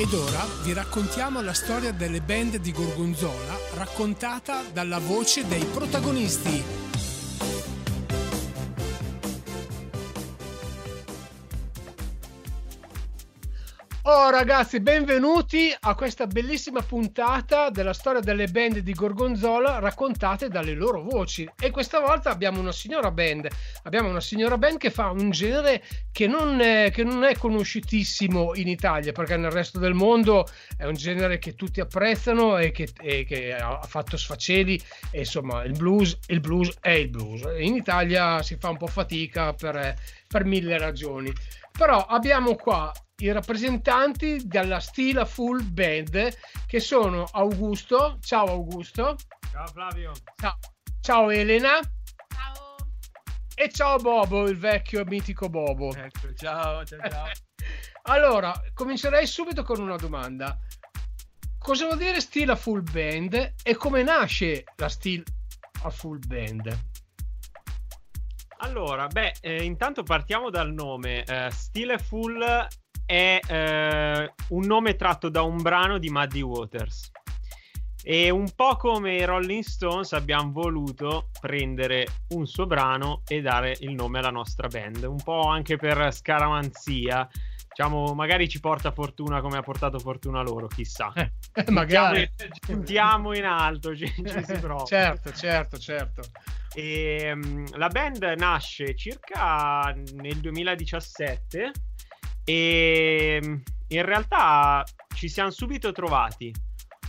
Ed ora vi raccontiamo la storia delle band di Gorgonzola raccontata dalla voce dei protagonisti. Oh ragazzi, benvenuti a questa bellissima puntata della storia delle band di Gorgonzola raccontate dalle loro voci. E questa volta abbiamo una signora band, abbiamo una signora band che fa un genere che non è, che non è conosciutissimo in Italia, perché nel resto del mondo è un genere che tutti apprezzano e che, e che ha fatto sfaceli. E insomma, il blues, il blues è il blues. In Italia si fa un po' fatica per, per mille ragioni. Però abbiamo qua i rappresentanti della Stila Full Band che sono Augusto. Ciao Augusto. Ciao Flavio. Ciao, ciao Elena. Ciao. E ciao Bobo, il vecchio mitico Bobo. Ecco, ciao, ciao, ciao. allora, comincerei subito con una domanda. Cosa vuol dire Stila Full Band e come nasce la Stila Full Band? Allora, beh, eh, intanto partiamo dal nome. Eh, Stile Full è eh, un nome tratto da un brano di Muddy Waters. E un po' come i Rolling Stones abbiamo voluto prendere un suo brano e dare il nome alla nostra band, un po' anche per scaramanzia. Diciamo, magari ci porta fortuna come ha portato fortuna loro, chissà. Eh, magari. Puntiamo in alto, ci, ci si prova. certo, certo, certo. E, um, la band nasce circa nel 2017 e ehm, in realtà ci siamo subito trovati.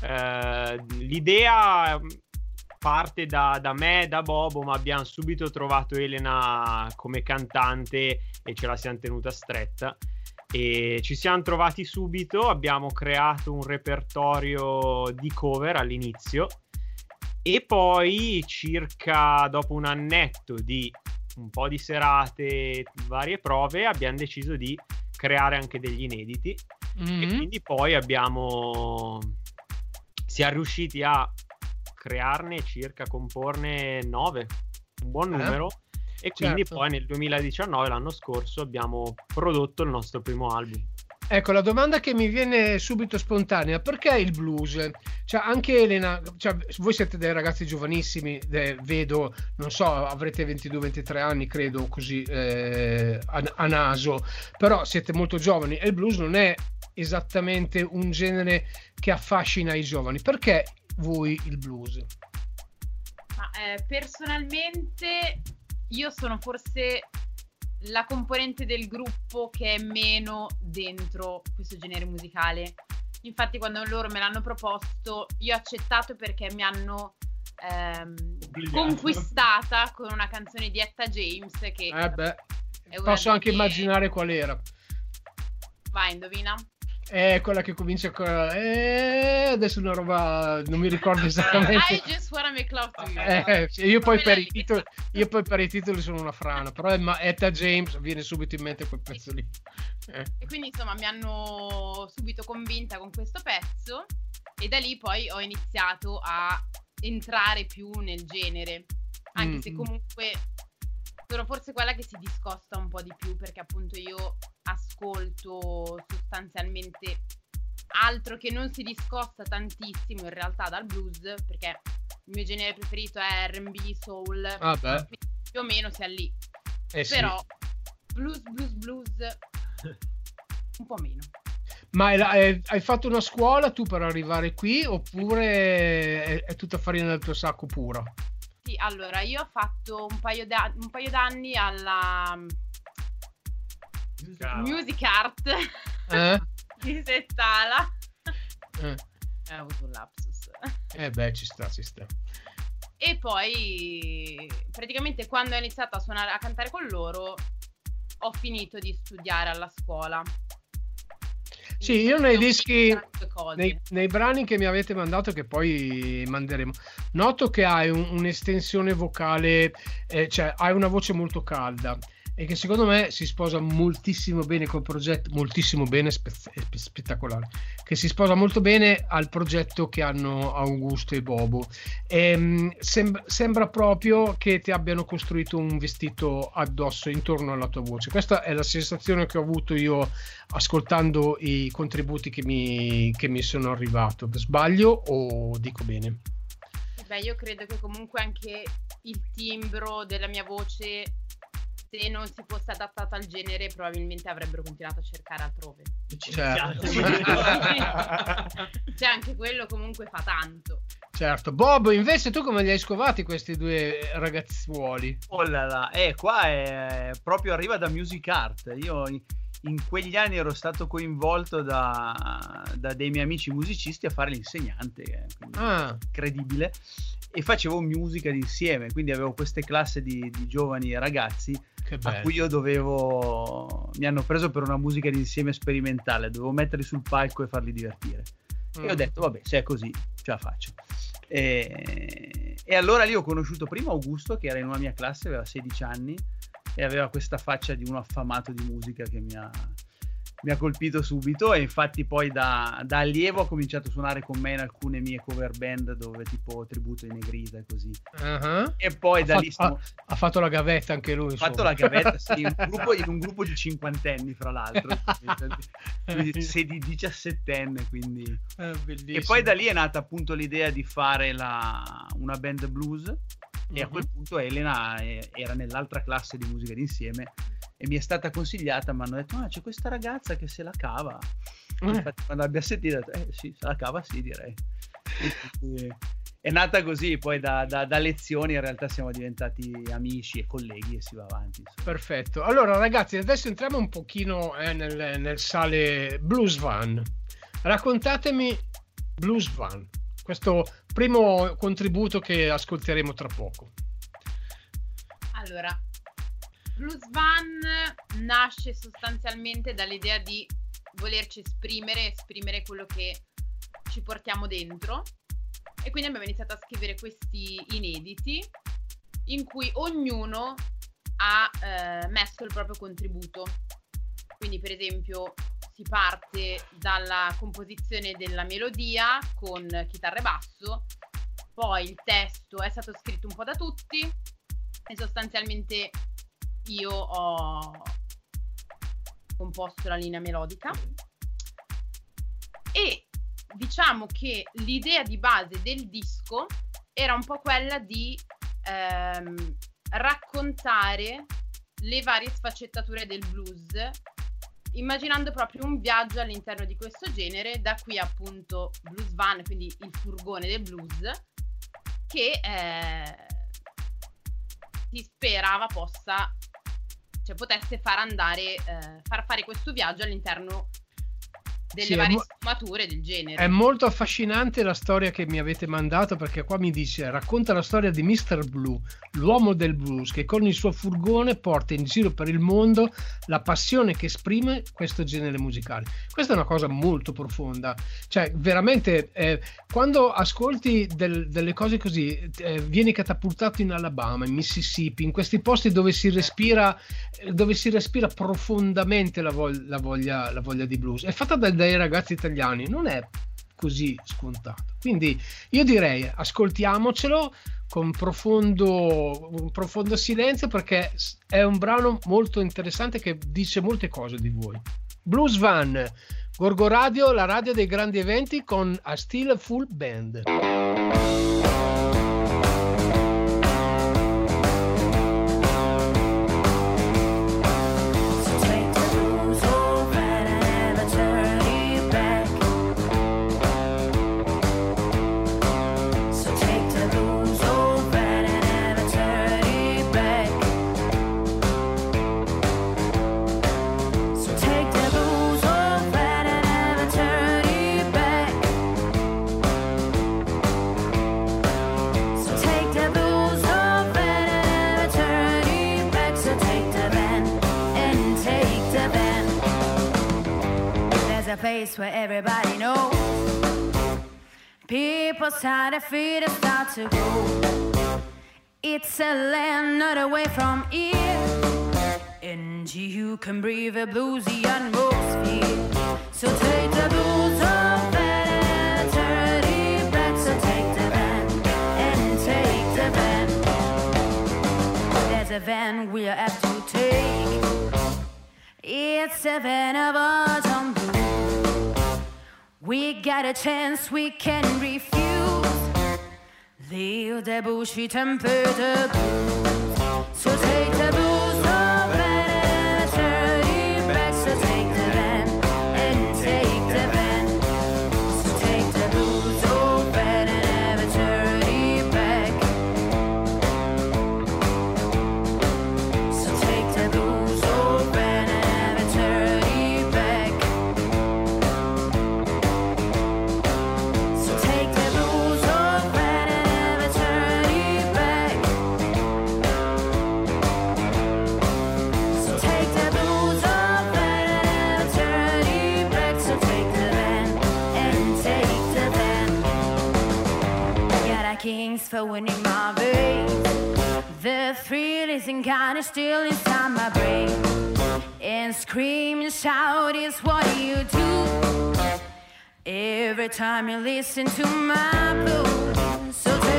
Eh, l'idea mm, parte da, da, me, da Bobo, ma abbiamo subito trovato Elena come cantante e ce la siamo tenuta stretta. E ci siamo trovati subito, abbiamo creato un repertorio di cover all'inizio e poi circa dopo un annetto di un po' di serate, varie prove, abbiamo deciso di creare anche degli inediti mm-hmm. e quindi poi abbiamo siamo riusciti a crearne circa comporne 9 un buon eh, numero eh, e quindi certo. poi nel 2019 l'anno scorso abbiamo prodotto il nostro primo album Ecco, la domanda che mi viene subito spontanea, perché il blues? Cioè, anche Elena, cioè, voi siete dei ragazzi giovanissimi, eh, vedo, non so, avrete 22-23 anni, credo, così eh, a, a, naso, però siete molto giovani e il blues non è esattamente un genere che affascina i giovani. Perché voi il blues? Ma, eh, personalmente io sono forse la componente del gruppo che è meno dentro questo genere musicale. Infatti, quando loro me l'hanno proposto, io ho accettato perché mi hanno ehm, conquistata con una canzone di Etta James. Che eh beh, posso anche che... immaginare qual era. Vai, indovina. È quella che comincia con... Eh, adesso una roba... Non mi ricordo esattamente. I just wanna make love to you. Eh, io, poi per i titoli, io poi per i titoli sono una frana, però è ma Etta James viene subito in mente quel pezzo lì. Eh. E quindi insomma mi hanno subito convinta con questo pezzo e da lì poi ho iniziato a entrare più nel genere. Anche mm. se comunque sono forse quella che si discosta un po' di più perché appunto io ascolto sostanzialmente altro che non si discosta tantissimo in realtà dal blues perché il mio genere preferito è R&B, soul, ah più o meno sia lì. Eh Però sì. blues, blues, blues un po' meno. Ma hai, fatto una scuola tu per arrivare qui oppure è, è tutta farina del tuo sacco pura? Sì, allora io ho fatto un paio, da, un paio d'anni alla Music, Music Art eh? di Settala. Eh. Ho avuto un lapsus. Eh beh, ci sta, ci sta. E poi praticamente quando ho iniziato a suonare a cantare con loro ho finito di studiare alla scuola sì, io nei dischi, nei, nei, brani che mi avete mandato, che poi manderemo, noto che hai un, un'estensione vocale, eh, cioè hai una voce molto calda. E che secondo me si sposa moltissimo bene col progetto, moltissimo bene, spe- spettacolare, che si sposa molto bene al progetto che hanno Augusto e Bobo. E, um, sem- sembra proprio che ti abbiano costruito un vestito addosso intorno alla tua voce. Questa è la sensazione che ho avuto io ascoltando i contributi che mi, che mi sono arrivati. Sbaglio o dico bene? Beh, io credo che comunque anche il timbro della mia voce se non si fosse adattato al genere probabilmente avrebbero continuato a cercare altrove. Certo. cioè anche quello comunque fa tanto. Certo, Bob, invece tu come li hai scovati questi due ragazzuoli? Oh là là, eh, qua è proprio arriva da Music Art. Io in quegli anni ero stato coinvolto da, da dei miei amici musicisti a fare l'insegnante, ah. incredibile, e facevo musica insieme, quindi avevo queste classi di, di giovani ragazzi a cui io dovevo, mi hanno preso per una musica d'insieme sperimentale, dovevo metterli sul palco e farli divertire. Mm. E ho mm. detto, vabbè, se è così, ce la faccio. E, e allora lì ho conosciuto prima Augusto, che era in una mia classe, aveva 16 anni, e aveva questa faccia di uno affamato di musica che mi ha, mi ha colpito subito. E infatti poi da, da, allievo ha cominciato a suonare con me in alcune mie cover band dove tipo tributo ai Negrita e così. Uh-huh. e poi ha da fatto, lì ha, ha, fatto la gavetta anche lui ha fatto la gavetta sì, in, un gruppo, in un gruppo di cinquantenni fra l'altro. Quindi sei di diciassettenne quindi. E poi da lì è nata appunto l'idea di fare la, una band blues e a quel punto Elena eh, era nell'altra classe di musica d'insieme e mi è stata consigliata, mi hanno detto, ah c'è questa ragazza che se la cava. Eh. Infatti quando abbia sentito ho detto, eh sì, se la cava sì direi. è nata così, poi da, da, da, lezioni in realtà siamo diventati amici e colleghi e si va avanti. Insomma. Perfetto, allora ragazzi adesso entriamo un pochino eh, nel, nel sale Blues Van. Raccontatemi Blues Van questo primo contributo che ascolteremo tra poco. Allora, Blues Van nasce sostanzialmente dall'idea di volerci esprimere, esprimere quello che ci portiamo dentro e quindi abbiamo iniziato a scrivere questi inediti in cui ognuno ha eh, messo il proprio contributo. Quindi per esempio si parte dalla composizione della melodia con chitarra e basso, poi il testo è stato scritto un po' da tutti e sostanzialmente io ho composto la linea melodica. E diciamo che l'idea di base del disco era un po' quella di ehm, raccontare le varie sfaccettature del blues immaginando proprio un viaggio all'interno di questo genere, da qui appunto Blues Van, quindi il furgone del blues, che eh, si sperava possa, cioè potesse far andare, eh, far fare questo viaggio all'interno delle sì, varie mo- sfumature del genere. È molto affascinante la storia che mi avete mandato perché qua mi dice racconta la storia di Mr. Blue, l'uomo del blues che con il suo furgone porta in giro per il mondo la passione che esprime questo genere musicale. Questa è una cosa molto profonda, cioè veramente eh, quando ascolti del, delle cose così eh, vieni catapultato in Alabama, in Mississippi, in questi posti dove si respira, dove si respira profondamente la, voglia, la, voglia, la voglia di blues. È fatta dal dai ragazzi italiani non è così scontato. Quindi io direi ascoltiamocelo con profondo, un profondo silenzio perché è un brano molto interessante che dice molte cose di voi. Blues Van, Gorgo Radio, la radio dei grandi eventi con a Still Full Band. Place where everybody knows people's side of feet start to go. It's a land not away from here. And you can breathe a bluesy atmosphere. So take the blues off and take the van and take the van. There's a van we have to take. It's van of autumn blue. We got a chance we can refuse. Leave the bushy temper the blues. So take the blues for winning my veins. The thrill isn't kinda still inside my brain. And scream and shout is what you do. Every time you listen to my blues, so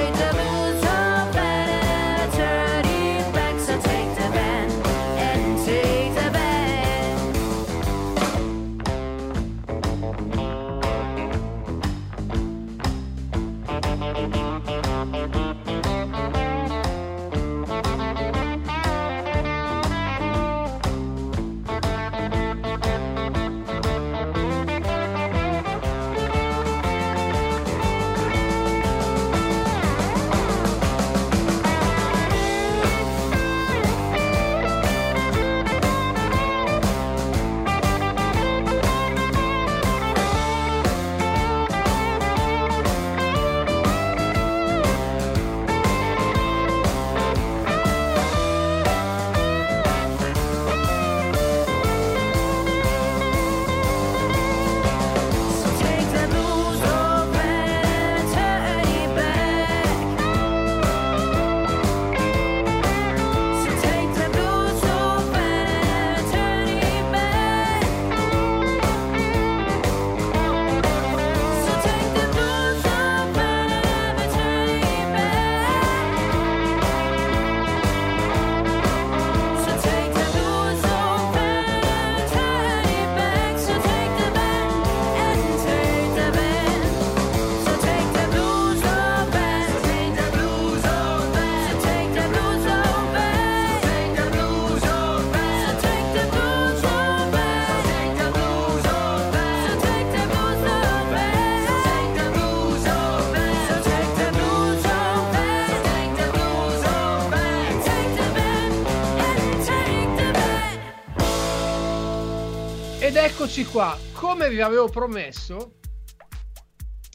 Ed eccoci qua, come vi avevo promesso,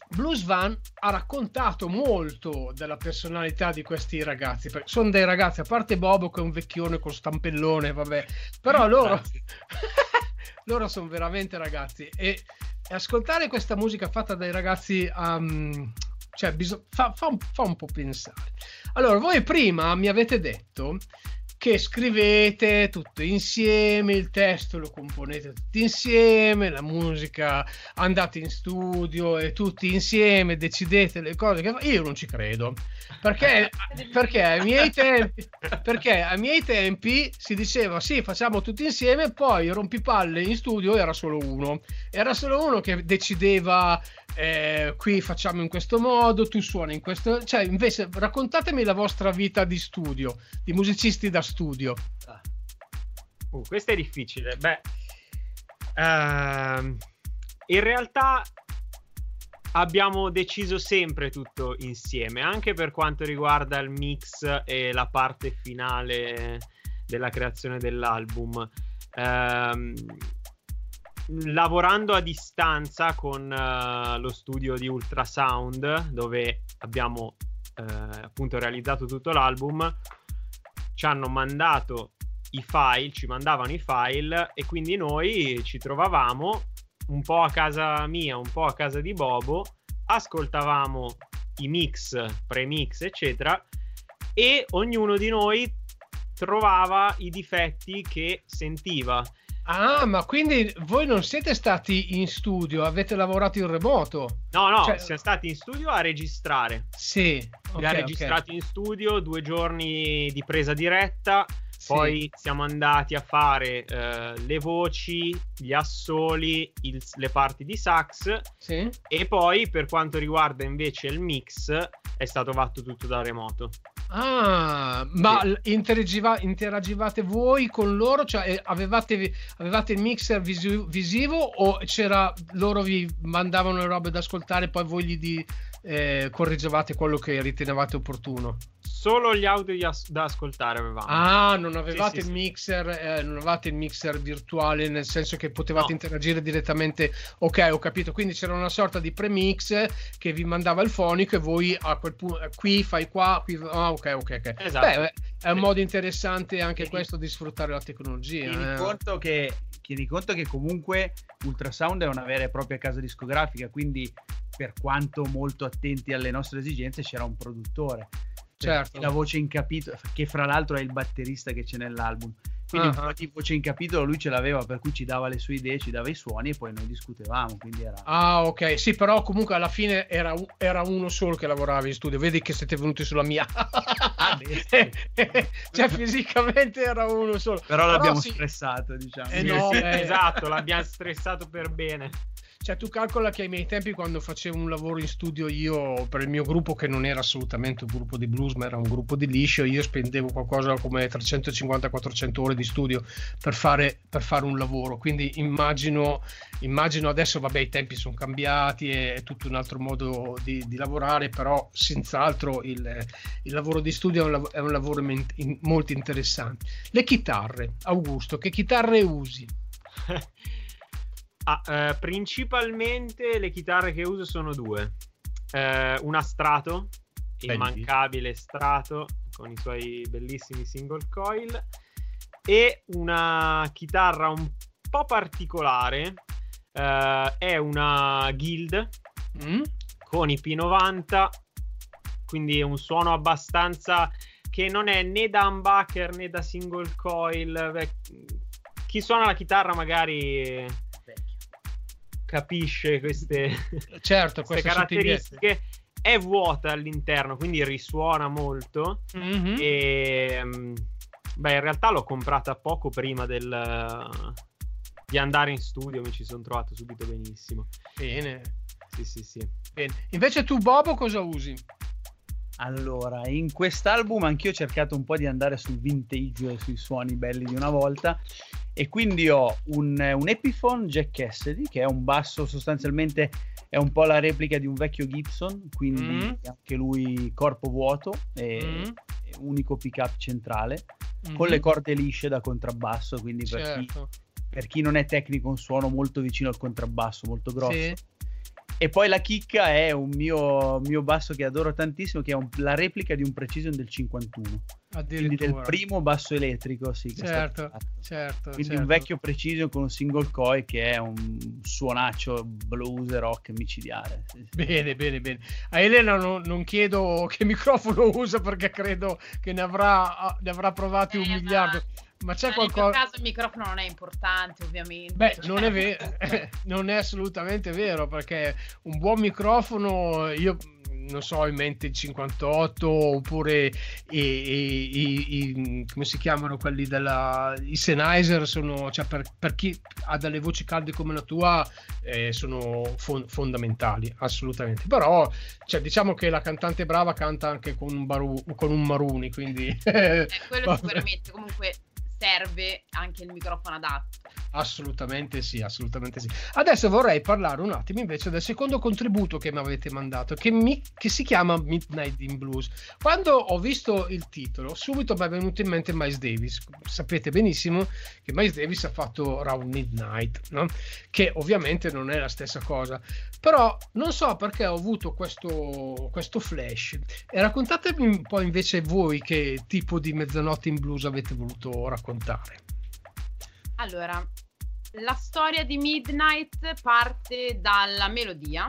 Blues Van ha raccontato molto della personalità di questi ragazzi. perché Sono dei ragazzi, a parte Bobo che è un vecchione con stampellone, vabbè, però loro, loro sono veramente ragazzi. E, e ascoltare questa musica fatta dai ragazzi um, cioè, biso- fa, fa un, fa un po' pensare. Allora, voi prima mi avete detto che scrivete tutto insieme, il testo lo componete tutti insieme, la musica andate in studio e tutti insieme decidete le cose che fa- io non ci credo perché, perché, ai miei tempi, perché ai miei tempi si diceva sì facciamo tutti insieme poi rompipalle in studio era solo uno era solo uno che decideva eh, qui facciamo in questo modo tu suoni in questo cioè invece raccontatemi la vostra vita di studio di musicisti da studio Uh, questo è difficile. Beh, ehm, in realtà abbiamo deciso sempre tutto insieme, anche per quanto riguarda il mix e la parte finale della creazione dell'album. Ehm, lavorando a distanza con eh, lo studio di Ultrasound, dove abbiamo eh, appunto realizzato tutto l'album, ci hanno mandato i file, ci mandavano i file e quindi noi ci trovavamo un po' a casa mia, un po' a casa di Bobo, ascoltavamo i mix, premix, eccetera, e ognuno di noi trovava i difetti che sentiva. Ah, ma quindi voi non siete stati in studio, avete lavorato in remoto? No, no, Cioè- siamo stati in studio a registrare. Sì, ok, Li ha ok. registrati in studio, due giorni di presa diretta, Sì. poi siamo andati a fare eh, le voci, gli assoli, il- le parti di sax Sì? e poi per quanto riguarda invece il mix è stato fatto tutto da remoto. Ah, ma Sì. interagiva- interagivate voi con loro? Cioè, eh, avevate, avevate il mixer visi- visivo o c'era loro vi mandavano le robe da ascoltare e poi voi gli di- eh, correggevate quello che ritenevate opportuno? Solo gli audio da as- da ascoltare avevamo. Ah, non avevate sì, il sì. mixer, eh, non avevate il mixer virtuale, nel senso che potevate No. interagire direttamente. Ok, ho capito. Quindi c'era una sorta di premix che vi mandava il fonico e voi a quel punto qui fai qua, qui. Ah, ok, ok, ok. Esatto. Beh, è un Sì. modo interessante anche Tieni- questo di sfruttare la tecnologia. Tieni eh. conto, che, tieni conto che comunque Ultrasound è una vera e propria casa discografica, quindi per quanto molto attenti alle nostre esigenze c'era un produttore. Certo. La voce in capitolo, che fra l'altro è il batterista che c'è nell'album. Quindi Ah. un po' di voce in capitolo lui ce l'aveva, per cui ci dava le sue idee, ci dava i suoni e poi noi discutevamo. Quindi era... Ah, ok, sì, però comunque alla fine era, era uno solo che lavorava in studio. Vedi che siete venuti sulla mia. Ah, cioè, fisicamente era uno solo. Però l'abbiamo sì. stressato, diciamo. Eh no, beh. esatto, l'abbiamo stressato per bene. Cioè, tu calcola che ai miei tempi, quando facevo un lavoro in studio, io per il mio gruppo, che non era assolutamente un gruppo di blues, ma era un gruppo di liscio, io spendevo qualcosa come 350-400 ore di studio per fare, per fare un lavoro. Quindi immagino, immagino adesso, vabbè, i tempi sono cambiati, è, è tutto un altro modo di, di lavorare, però senz'altro il, il lavoro di studio è un, è un lavoro men- in- molto interessante. Le chitarre, Augusto, che chitarre usi? Ah, eh, principalmente le chitarre che uso sono due. Eh, una Strato, immancabile Strato, con i suoi bellissimi single coil, e una chitarra un po' particolare, eh, è una Guild Mm? con i P90, quindi è un suono abbastanza che non è né da humbucker né da single coil. Beh, chi suona la chitarra magari capisce queste, Certo, queste caratteristiche. È vuota all'interno, quindi risuona molto. Mhm. E mm, beh, in realtà l'ho comprata poco prima del, di andare in studio. Mi ci sono trovato subito benissimo. Bene, Sì, sì, sì. bene. Invece tu, Bobo, cosa usi? Allora, in quest'album anch'io ho cercato un po' di andare sul vintage, e sui suoni belli di una volta e quindi ho un, un Epiphone Jack Cassidy che è un basso sostanzialmente è un po' la replica di un vecchio Gibson, quindi Mm. anche lui corpo vuoto e Mm. unico pick-up centrale con Mhm. le corde lisce da contrabbasso, quindi per, chi, Certo. per chi non è tecnico un suono molto vicino al contrabbasso, molto grosso. Sì. E poi la chicca è un mio, mio basso che adoro tantissimo, che è un- la replica di un Precision del 51. Quindi del primo basso elettrico, sì. Certo, certo. Quindi certo. un vecchio Precision con un single coil che è un suonaccio blues rock micidiale. sì, sì. Bene, bene, bene. A Elena non, non chiedo che microfono usa perché credo che ne avrà, ne avrà provati un Eh, ma- miliardo. Ma c'è Ma Nel mio qualcosa... caso il microfono non è importante, ovviamente. Beh, Cioè, non è, vero, non è assolutamente vero perché un buon microfono, io non so, in mente il 58 oppure i, i- i- come si chiamano quelli della i Sennheiser sono, cioè per, per chi ha delle voci calde come la tua eh, sono fon- fondamentali assolutamente. Però cioè, diciamo che la cantante brava canta anche con un, baru- con un Maruni quindi Eh, quello sicuramente. Comunque serve anche il microfono adatto. Assolutamente sì, assolutamente sì. Adesso vorrei parlare un attimo invece del secondo contributo che mi avete mandato, che, mi- che si chiama Midnight in Blues. Quando ho visto il titolo, subito mi è venuto in mente Miles Davis. Sapete benissimo che Miles Davis ha fatto Round Midnight, no? che ovviamente non è la stessa cosa. Però non so perché ho avuto questo, questo flash. E raccontatemi un po' invece voi che tipo di mezzanotte in blues avete voluto raccontare. Allora, la storia di Midnight parte dalla melodia.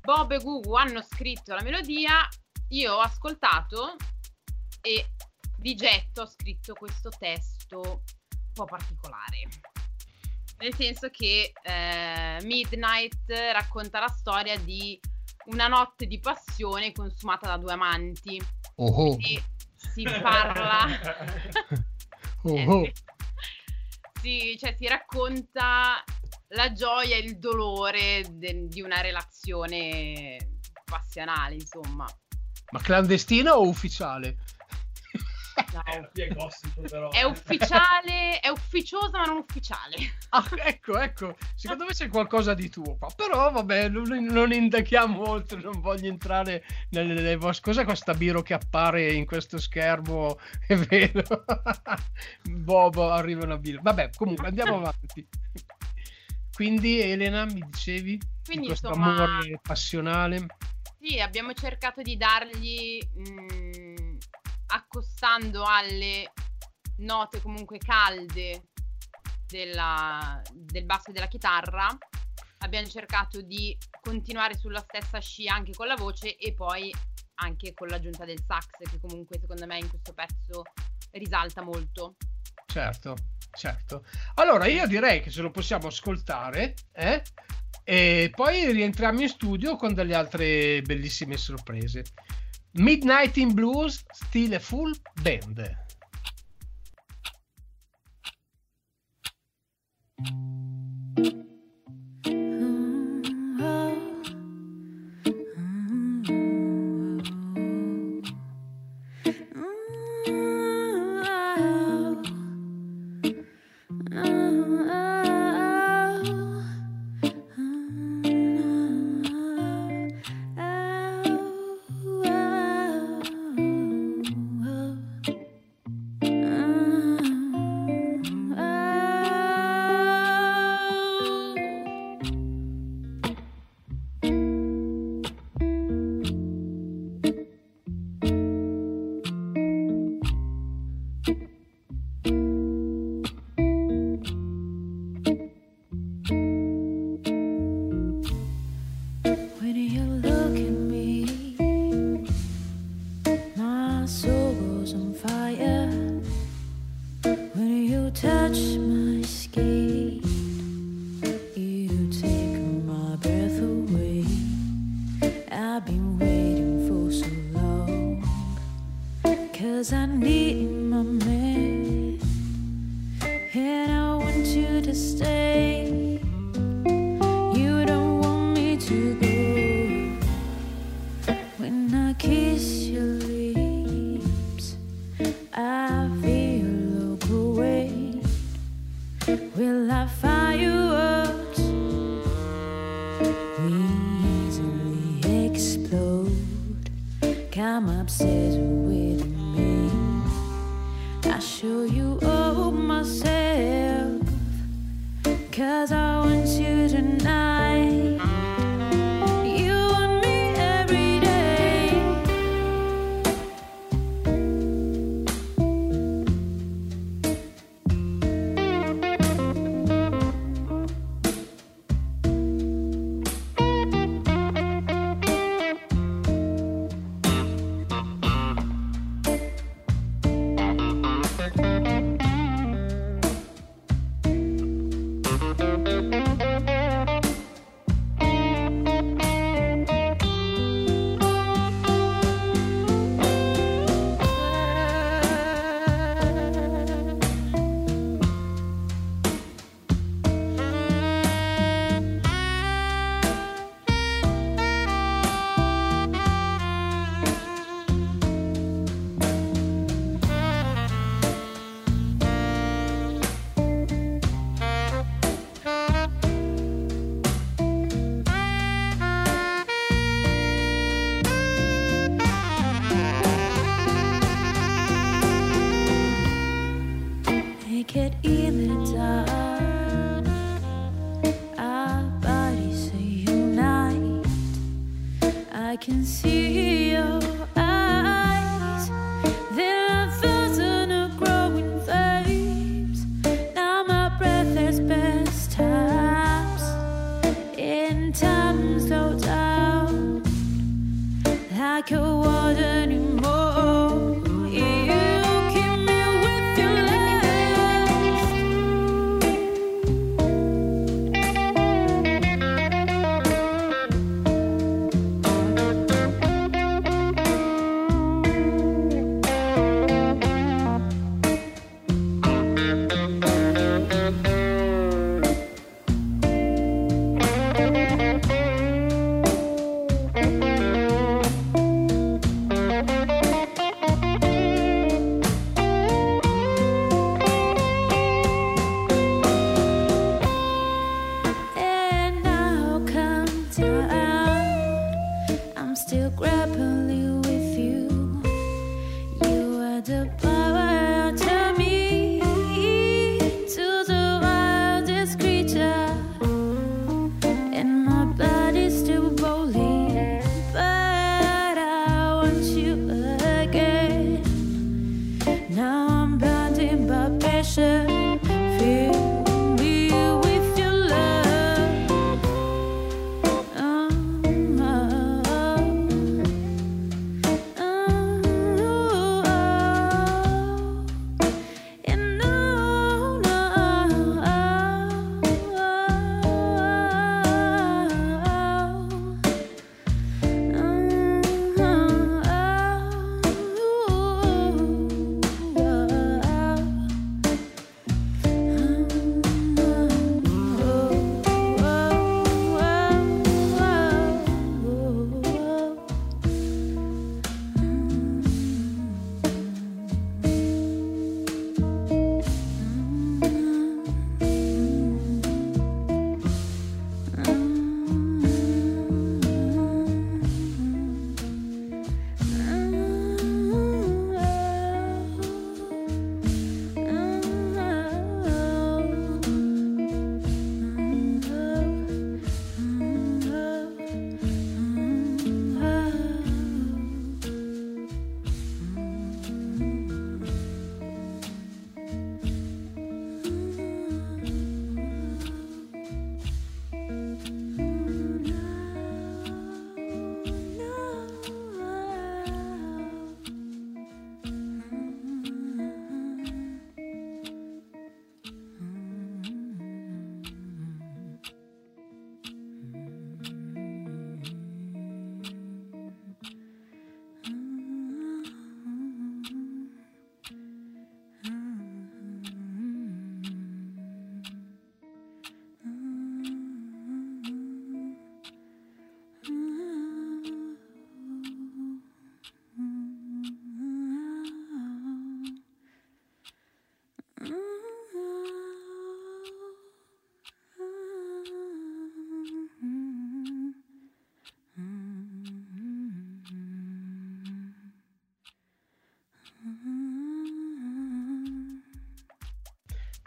Bob e Gugu hanno scritto la melodia, io ho ascoltato e di getto ho scritto questo testo un po' particolare. Nel senso che eh, Midnight racconta la storia di una notte di passione consumata da due amanti. Oh oh. Quindi si parla. Oh oh. si, cioè, si racconta la gioia e il dolore de- di una relazione passionale, insomma. Ma clandestina o ufficiale? No, È gossip però. è ufficiale, è ufficiosa ma non ufficiale. Ah, ecco, ecco, secondo me c'è qualcosa di tuo qua, però vabbè, non, non indaghiamo oltre, non voglio entrare nelle, nelle vostre... Cos'è questa biro che appare in questo schermo? È vero? Bob, arriva una biro. Vabbè, comunque andiamo avanti. Quindi Elena, mi dicevi? di Quindi, questo insomma- amore passionale. Sì, abbiamo cercato di dargli, mh, accostando alle note comunque calde della- del basso e della chitarra, abbiamo cercato di continuare sulla stessa scia anche con la voce e poi anche con l'aggiunta del sax, che comunque secondo me in questo pezzo risalta molto. Certo, certo. Allora io direi che ce lo possiamo ascoltare, eh? E poi rientriamo in studio con delle altre bellissime sorprese. Midnight in Blues, stile full band.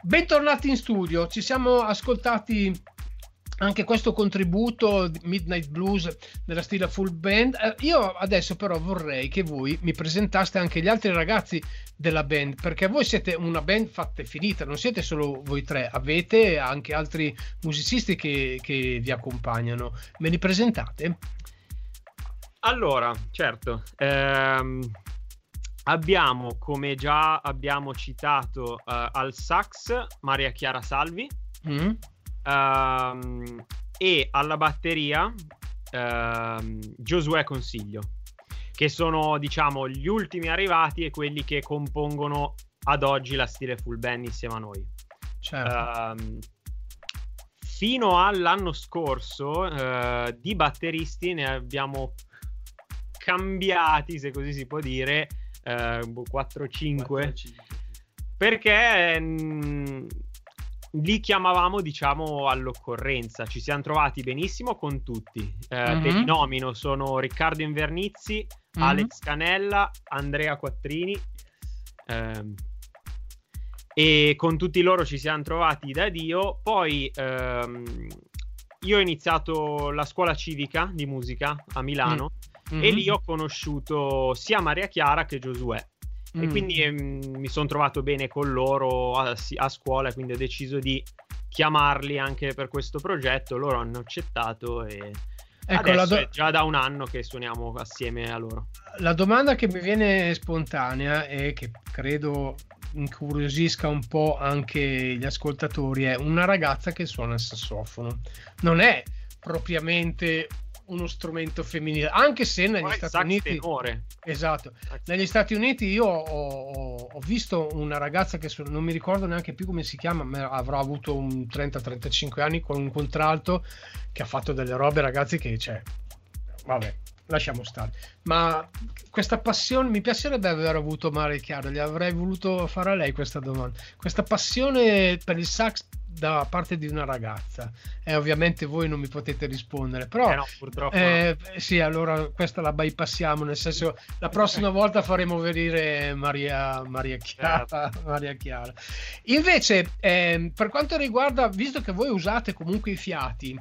Bentornati in studio, ci siamo ascoltati anche questo contributo Midnight Blues della stile full band. Eh, io adesso però vorrei che voi mi presentaste anche gli altri ragazzi della band, perché voi siete una band fatta e finita, non siete solo voi tre, avete anche altri musicisti che, che vi accompagnano. Me li presentate? Allora, certo. Ehm, abbiamo, come già abbiamo citato, uh, al sax Maria Chiara Salvi. Mm Um, e alla batteria um, Giosuè Consiglio, che sono diciamo gli ultimi arrivati e quelli che compongono ad oggi la stile full band insieme a noi. Certo. Um, fino all'anno scorso uh, di batteristi ne abbiamo cambiati, se così si può dire, uh, 4-5 perché mh, li chiamavamo diciamo all'occorrenza. Ci siamo trovati benissimo con tutti. Eh, mm-hmm. li nomino sono Riccardo Invernizzi mm-hmm. Alex Canella Andrea Quattrini ehm, e con tutti loro ci siamo trovati da Dio. Poi ehm, io ho iniziato la scuola civica di musica a Milano mm-hmm. e lì ho conosciuto sia Maria Chiara che Giosuè Mm. E quindi ehm, mi sono trovato bene con loro a, a scuola, quindi ho deciso di chiamarli anche per questo progetto. Loro hanno accettato e ecco, adesso do... è già da un anno che suoniamo assieme a loro. La domanda che mi viene spontanea e che credo incuriosisca un po' anche gli ascoltatori è una ragazza che suona il sassofono. Non è propriamente uno strumento femminile, anche se negli Poi Stati Uniti... Tenore. Esatto, negli Stati Uniti io ho, ho, visto una ragazza che non mi ricordo neanche più come si chiama, ma avrà avuto un 30-35 anni con un contralto che ha fatto delle robe ragazzi che c'è... Vabbè, lasciamo stare. Ma questa passione, mi piacerebbe aver avuto Mare Chiaro, gli avrei voluto fare a lei questa domanda. Questa passione per il sax da parte di una ragazza. E ovviamente voi non mi potete rispondere però eh no, purtroppo eh, sì allora questa la bypassiamo nel senso la prossima volta faremo venire Maria, Maria, Chiara. Maria Chiara. Invece eh, per quanto riguarda visto che voi usate comunque i fiati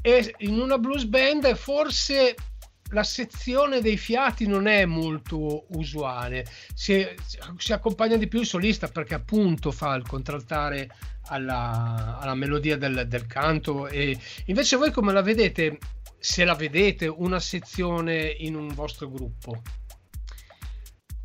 e in una blues band forse la sezione dei fiati non è molto usuale, si, si, accompagna di più il solista perché appunto fa il contraltare alla, alla melodia del, del, canto e invece voi come la vedete, se la vedete, una sezione in un vostro gruppo?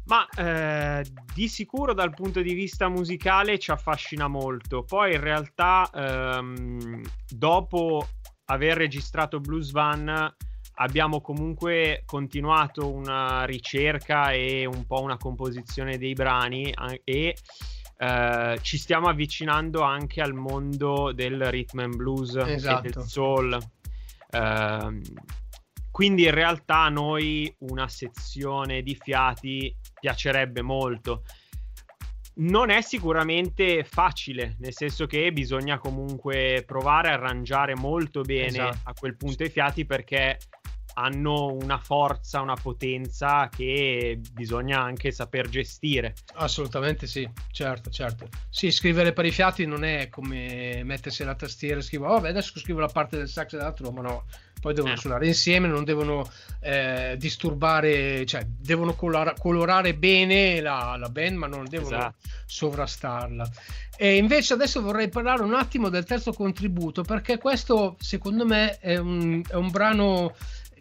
Ma eh, di sicuro dal punto di vista musicale ci affascina molto. Poi in realtà ehm, dopo aver registrato Blues Van abbiamo comunque continuato una ricerca e un po' una composizione dei brani e eh, ci stiamo avvicinando anche al mondo del rhythm and blues esatto. e del soul. Eh, quindi in realtà a noi una sezione di fiati piacerebbe molto. Non è sicuramente facile, nel senso che bisogna comunque provare a arrangiare molto bene esatto. a quel punto i fiati perché hanno una forza, una potenza che bisogna anche saper gestire. Assolutamente sì, certo, certo. Sì, scrivere per i fiati non è come mettersi alla tastiera e scrivere, oh, beh, adesso scrivo la parte del sax e dell'altro, ma no, poi devono eh. suonare insieme, non devono eh, disturbare, cioè devono colora- colorare bene la, la, band, ma non devono esatto. sovrastarla. E invece adesso vorrei parlare un attimo del terzo contributo, perché questo secondo me è un, è un brano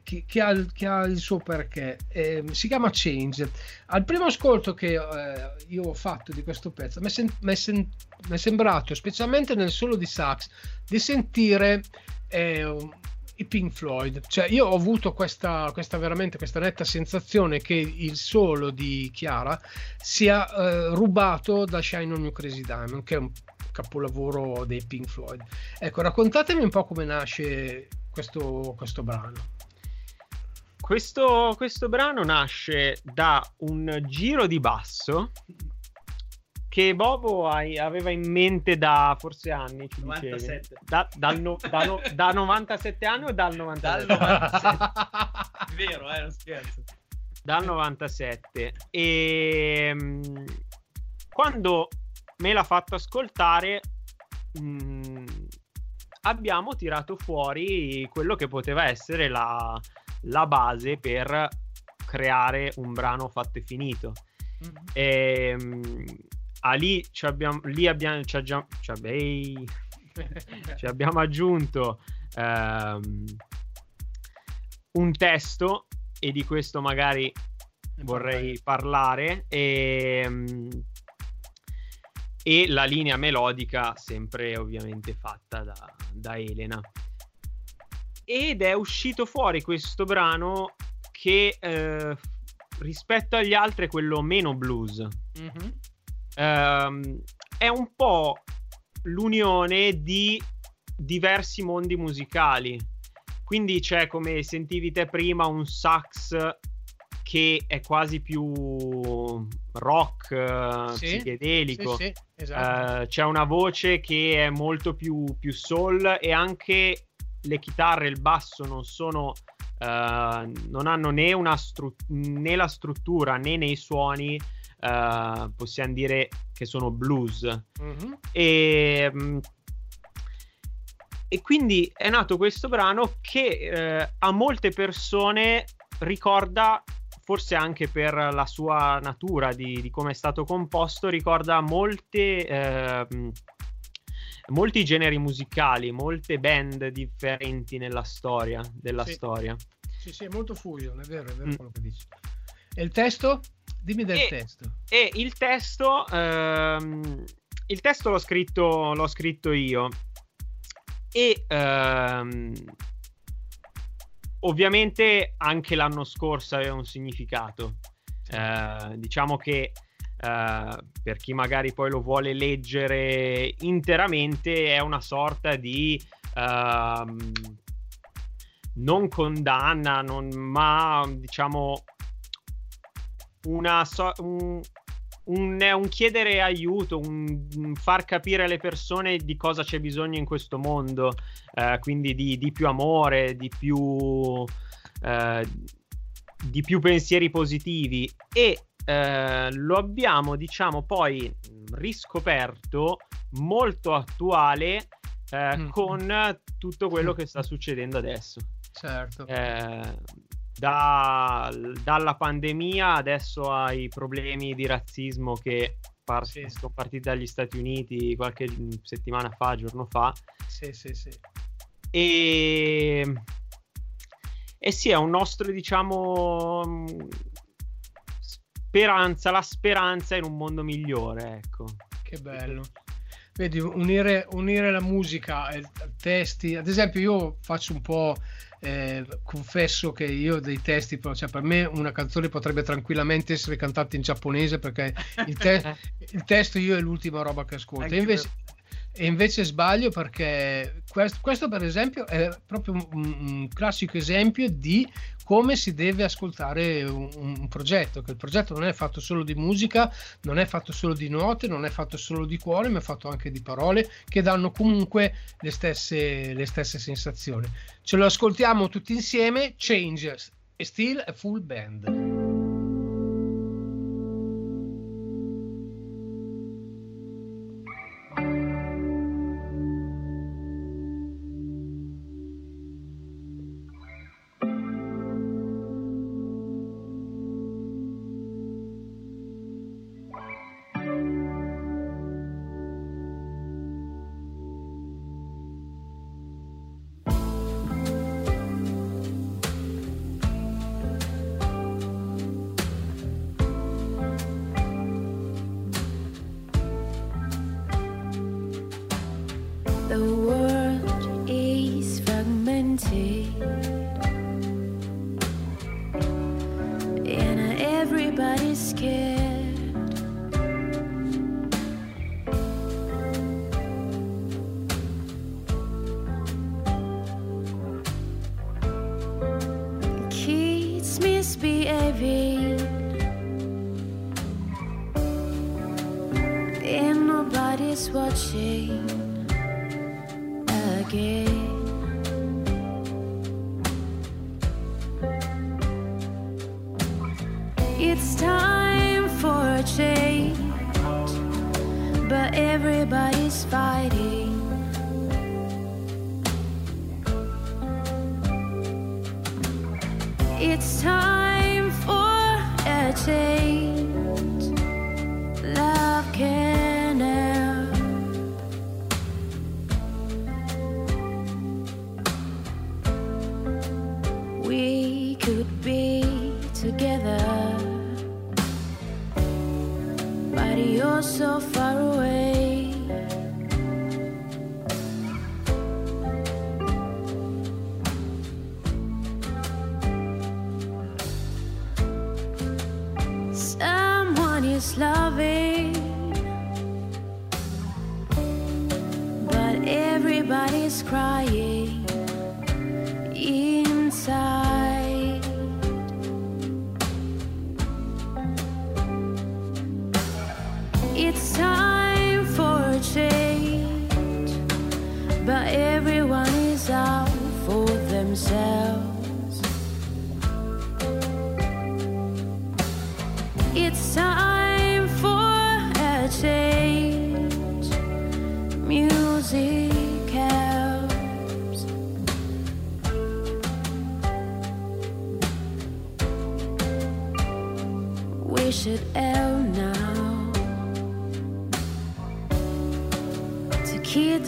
che, che, ha, che, ha, il suo perché. Eh, si chiama Change. Al primo ascolto che eh, io ho fatto di questo pezzo mi è, sen- sen- sembrato, specialmente nel solo di sax, di sentire eh, i Pink Floyd. Cioè, io ho avuto questa, questa, veramente questa netta sensazione che il solo di Chiara sia eh, rubato da Shine on You Crazy Diamond, che è un capolavoro dei Pink Floyd. Ecco, raccontatemi un po' come nasce questo, questo brano. Questo, questo brano nasce da un giro di basso che Bobo hai- aveva in mente da forse anni. Ci dicevi. 97. Da, dal no- da no- da 97 anni o dal 97? Dal 97. Vero, eh, non scherzo. dal 97 e mm, quando me l'ha fatto ascoltare mm, abbiamo tirato fuori quello che poteva essere la, la base per creare un brano fatto e finito. E mm, ah, lì ci abbiamo lì abbiamo ci abbiamo- ci abbiamo aggiunto ehm, un testo e di questo magari vorrei parlare e, mm, e la linea melodica sempre ovviamente fatta da, da Elena ed è uscito fuori questo brano che eh, rispetto agli altri è quello meno blues Mhm. Ehm, è un po' l'unione di diversi mondi musicali. Quindi c'è, come sentivi te prima, un sax che è quasi più rock, eh, Sì, psichedelico. Sì, sì, esatto. Eh, c'è una voce che è molto più, più soul e anche le chitarre e il basso non sono eh, non hanno né, una stru- né la struttura né nei suoni eh, possiamo dire che sono blues Mhm. e, mm, e quindi è nato questo brano che eh, a molte persone ricorda, forse anche per la sua natura di, di come è stato composto, ricorda molte, molti generi musicali, molte band differenti nella storia, della Sì. storia. Sì, sì, è molto fusion, è vero, è vero Mm. quello che dici. E il testo? Dimmi del E- testo. E il testo, ehm, il testo l'ho scritto, l'ho scritto io. E ehm, ovviamente anche l'anno scorso aveva un significato. Eh, diciamo che eh, per chi magari poi lo vuole leggere interamente è una sorta di ehm, non condanna, non- ma diciamo una so- un, un- un chiedere aiuto, un, un far capire alle persone di cosa c'è bisogno in questo mondo, eh, quindi di, di più amore, di più, eh, di più pensieri positivi. E eh, lo abbiamo, diciamo, poi riscoperto molto attuale eh, Mm. con tutto quello che sta succedendo adesso. Certo. Eh, da- dalla pandemia adesso ai problemi di razzismo che par- Sì. sono partiti dagli Stati Uniti qualche settimana fa, giorno fa. Sì, sì, sì. E, e sì, è un nostro, diciamo, speranza, la speranza in un mondo migliore, ecco. Che bello. Vedi, unire, unire la musica e i testi. Ad esempio, io faccio un po'. eh, confesso che io dei testi, cioè per me una canzone potrebbe tranquillamente essere cantata in giapponese perché il, te- il testo io è l'ultima roba che ascolto. Invece, e invece sbaglio perché questo, questo, per esempio, è proprio un, un classico esempio di come si deve ascoltare un, un, progetto. Che il progetto non è fatto solo di musica, non è fatto solo di note, non è fatto solo di cuore, ma è fatto anche di parole che danno comunque le stesse, le stesse sensazioni. Ce lo ascoltiamo tutti insieme. Changes e still a full band. Everybody's crying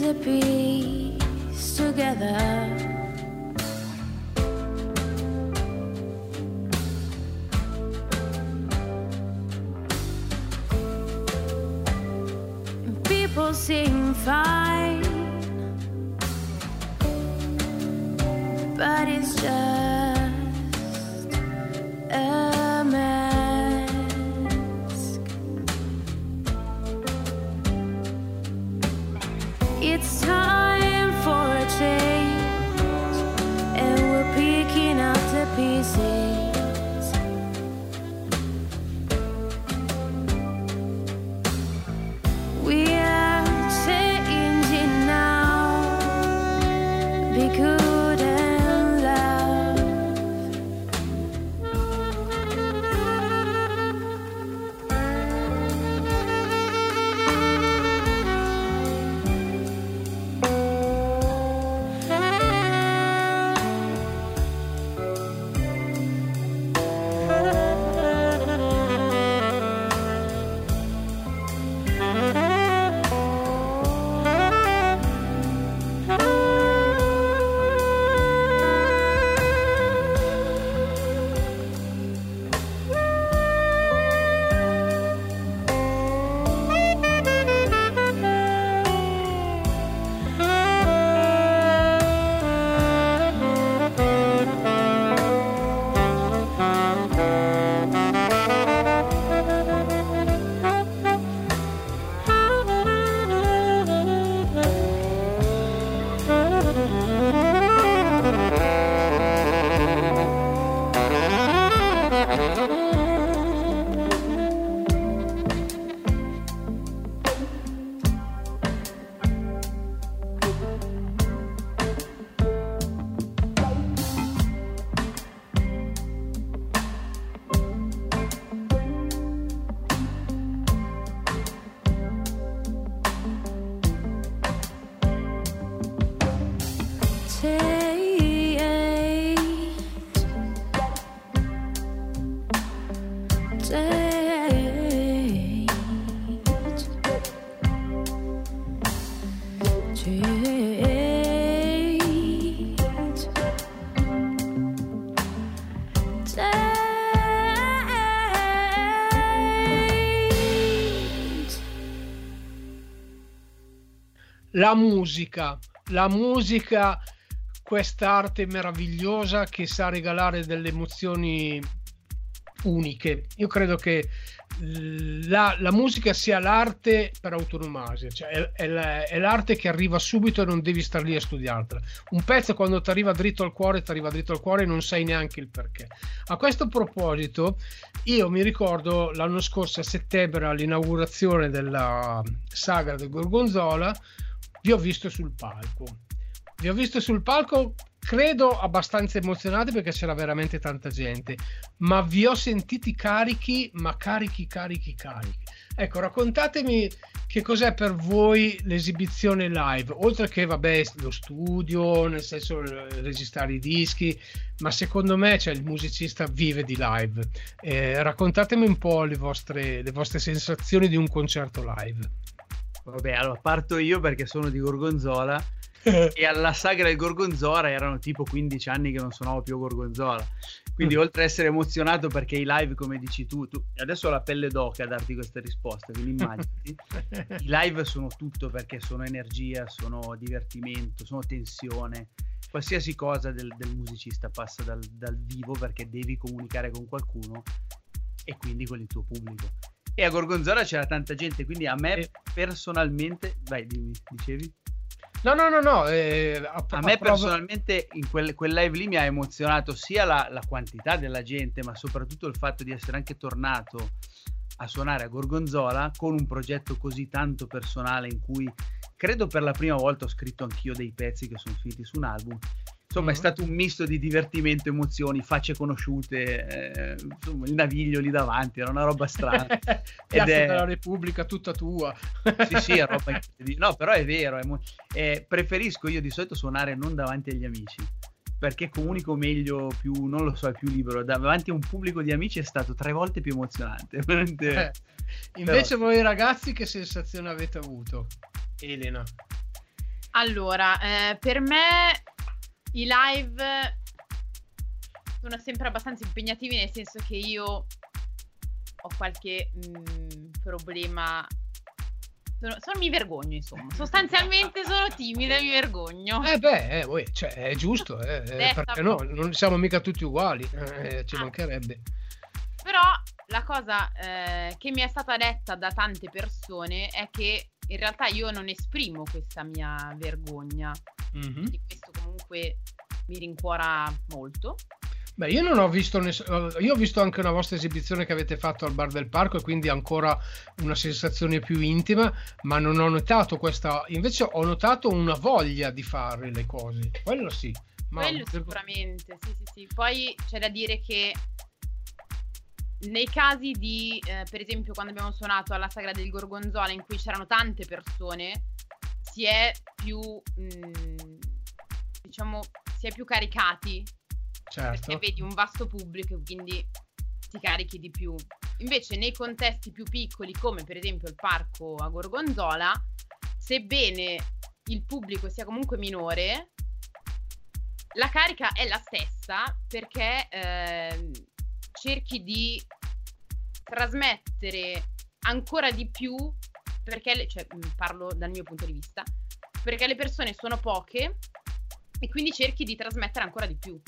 the peace together. La musica, la musica, quest'arte meravigliosa che sa regalare delle emozioni uniche. Io credo che la, la, musica sia l'arte per autonomasia, cioè è, è, è, l'arte che arriva subito e non devi star lì a studiartela. Un pezzo quando ti arriva dritto al cuore, ti arriva dritto al cuore e non sai neanche il perché. A questo proposito, io mi ricordo l'anno scorso a settembre all'inaugurazione della saga del Gorgonzola, vi ho visto sul palco. Vi ho visto sul palco credo abbastanza emozionati perché c'era veramente tanta gente, ma vi ho sentiti carichi, ma carichi, carichi, carichi. Ecco, raccontatemi che cos'è per voi l'esibizione live, oltre che, vabbè, lo studio, nel senso registrare i dischi, ma secondo me cioè, il musicista vive di live. Eh, raccontatemi un po' le vostre, le vostre sensazioni di un concerto live. Vabbè, allora parto io perché sono di Gorgonzola e alla sagra del Gorgonzola erano tipo 15 anni che non suonavo più Gorgonzola. Quindi, mm. oltre ad essere emozionato perché i live, come dici tu, tu adesso ho la pelle d'oca a darti queste risposte. Quindi, immaginati, i live sono tutto perché sono energia, sono divertimento, sono tensione. Qualsiasi cosa del, del musicista passa dal, dal vivo perché devi comunicare con qualcuno e quindi con il tuo pubblico. E a Gorgonzola c'era tanta gente, quindi a me personalmente, vai, dimmi, dicevi? No, no, no, no. Eh, a, a, me prova... personalmente in quel, quel, live lì mi ha emozionato sia la, la, quantità della gente, ma soprattutto il fatto di essere anche tornato a suonare a Gorgonzola con un progetto così tanto personale in cui credo per la prima volta ho scritto anch'io dei pezzi che sono finiti su un album Insomma, è stato un misto di divertimento, emozioni, facce conosciute, eh, insomma, il naviglio lì davanti, era una roba strana. Piazza è... della Repubblica tutta tua. sì, sì, è roba No, però è vero, è mo... eh, preferisco io di solito suonare non davanti agli amici, perché comunico meglio, più, non lo so, è più libero. Davanti a un pubblico di amici è stato tre volte più emozionante. Eh, invece però... voi ragazzi che sensazione avete avuto? Elena. Allora, eh, per me i live sono sempre abbastanza impegnativi nel senso che io ho qualche mh, mm, problema sono, sono, mi vergogno, insomma. Sostanzialmente sono timida e mi vergogno. Eh beh, eh, cioè, è giusto, eh, eh perché no? Non siamo mica tutti uguali, eh, ci ah. mancherebbe. Però la cosa eh, che mi è stata detta da tante persone è che in realtà io non esprimo questa mia vergogna. Mm-hmm. Di questo comunque mi rincuora molto. Beh, io non ho visto nessuno. Io ho visto anche una vostra esibizione che avete fatto al bar del parco e quindi ancora una sensazione più intima, ma non ho notato questa. Invece ho notato una voglia di fare le cose. Quello sì. Ma... Quello sicuramente, sì, sì, sì. Poi c'è da dire che nei casi di, eh, per esempio, quando abbiamo suonato alla Sagra del Gorgonzola, in cui c'erano tante persone, si è più, mh, mm, diciamo, si è più caricati. Certo. Perché vedi un vasto pubblico, quindi ti carichi di più. Invece nei contesti più piccoli, come per esempio il parco a Gorgonzola, sebbene il pubblico sia comunque minore, la carica è la stessa perché eh, cerchi di trasmettere ancora di più, perché, cioè, parlo dal mio punto di vista, perché le persone sono poche e quindi cerchi di trasmettere ancora di più.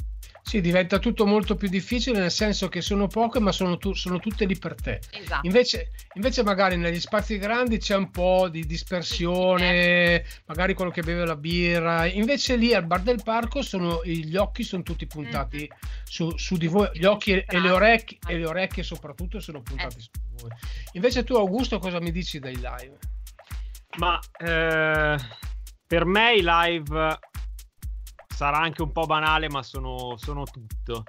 Sì, diventa tutto molto più difficile nel senso che sono poche, ma sono, tu, sono tutte lì per te. Esatto. Invece, invece, magari negli spazi grandi c'è un po' di dispersione, sì, magari quello che beve la birra. Invece lì al bar del parco sono, gli occhi sono tutti puntati mm. su, su, di voi, gli occhi e, e, le orecchie, e le orecchie soprattutto sono puntati eh. su di voi. Invece tu, Augusto, cosa mi dici dai live? Ma eh, per me i live sarà anche un po' banale, ma sono, sono tutto.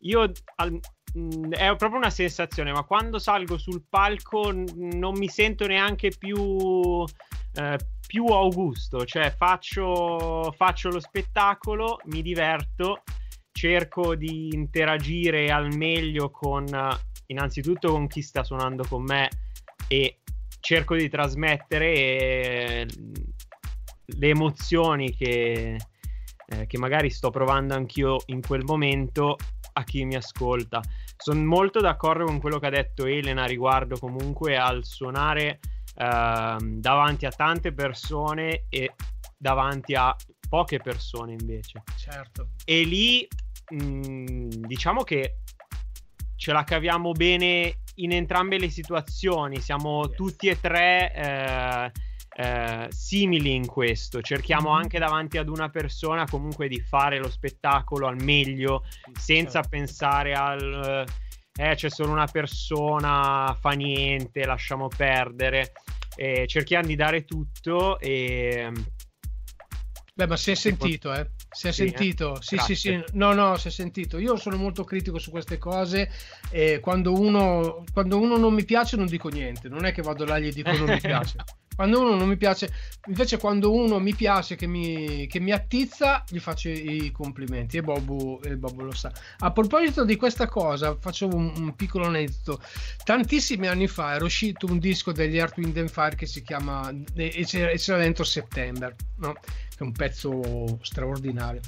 Io al, mm, è proprio una sensazione, ma quando salgo sul palco non mi sento neanche più, eh, più Augusto, cioè faccio, faccio lo spettacolo, mi diverto, cerco di interagire al meglio con innanzitutto con chi sta suonando con me e cerco di trasmettere eh, le emozioni che, eh, che magari sto provando anch'io in quel momento a chi mi ascolta. Sono molto d'accordo con quello che ha detto Elena riguardo comunque al suonare eh, davanti a tante persone e davanti a poche persone invece. Certo. E lì mh, mm, diciamo che ce la caviamo bene in entrambe le situazioni, siamo Yes. tutti e tre eh, eh, simili in questo. Cerchiamo Mhm. anche davanti ad una persona comunque di fare lo spettacolo al meglio, senza Certo. pensare al eh, c'è solo una persona, fa niente, lasciamo perdere. Eh, cerchiamo di dare tutto e Beh, ma si è sentito, eh? Si è Sì, eh? sentito, sì, sì, sì, Grazie. no, no, si è sentito. Io sono molto critico su queste cose e quando uno, quando uno non mi piace non dico niente, non è che vado là e gli dico non mi piace. Quando uno non mi piace, invece quando uno mi piace, che mi, che mi attizza, gli faccio i complimenti e Bobo, e Bobo lo sa. A proposito di questa cosa, faccio un, un piccolo aneddoto. Tantissimi anni fa era uscito un disco degli Earth, Wind and Fire che si chiama e c'era, e c'era dentro September, no? che è un pezzo straordinario.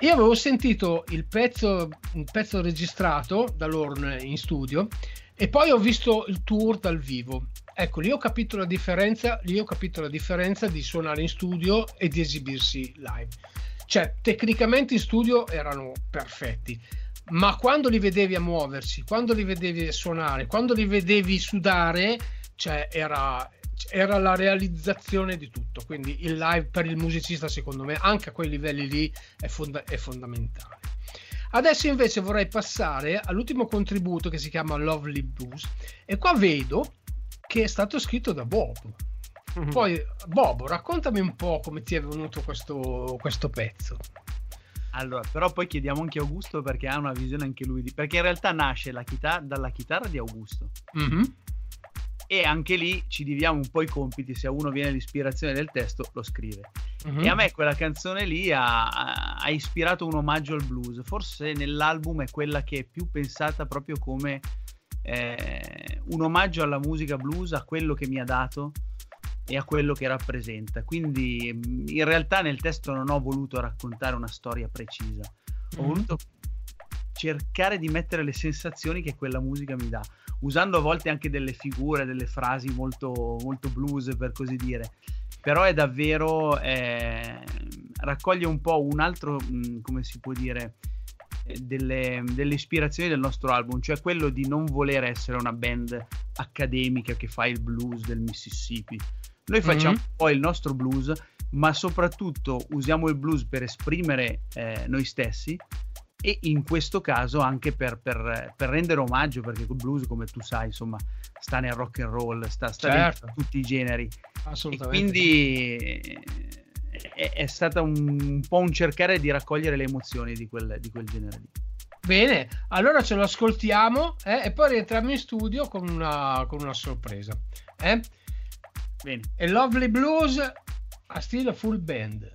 Io avevo sentito il pezzo, un pezzo registrato da loro in studio e poi ho visto il tour dal vivo. Ecco, lì ho capito la differenza, lì ho capito la differenza di suonare in studio e di esibirsi live. Cioè, tecnicamente in studio erano perfetti, ma quando li vedevi a muoversi, quando li vedevi suonare, quando li vedevi sudare, cioè era, era la realizzazione di tutto. Quindi il live per il musicista, secondo me, anche a quei livelli lì è, fonda- è fondamentale. Adesso invece vorrei passare all'ultimo contributo che si chiama Lovely Blues e qua vedo che è stato scritto da Bob. Poi Bob, raccontami un po' come ti è venuto questo, questo pezzo. Allora, però poi chiediamo anche a Augusto perché ha una visione anche lui di... Perché in realtà nasce la chitarra dalla chitarra di Augusto. Mhm. E anche lì ci dividiamo un po' i compiti, se a uno viene l'ispirazione del testo lo scrive. Mhm. E a me quella canzone lì ha, ha ispirato un omaggio al blues. Forse nell'album è quella che è più pensata proprio come eh, un omaggio alla musica blues, a quello che mi ha dato e a quello che rappresenta. Quindi mh, in realtà nel testo non ho voluto raccontare una storia precisa, ho Mhm. voluto cercare di mettere le sensazioni che quella musica mi dà, usando a volte anche delle figure, delle frasi molto, molto blues per così dire. Però è davvero eh, raccoglie un po' un altro, mh, come si può dire, eh, delle, delle ispirazioni del nostro album, cioè quello di non voler essere una band accademica che fa il blues del Mississippi. Noi facciamo Mhm. un po' il nostro blues, ma soprattutto usiamo il blues per esprimere eh, noi stessi e in questo caso anche per, per- per rendere omaggio, perché il blues, come tu sai, insomma, sta nel rock and roll, sta, sta Certo. in tutti i generi. E Assolutamente. quindi eh, è, è stata un, un po' un cercare di raccogliere le emozioni di quel, di quel genere lì. Bene, allora ce lo ascoltiamo eh, e poi rientriamo in studio con una, con una sorpresa. Eh? Bene. E Lovely Blues a stile full band.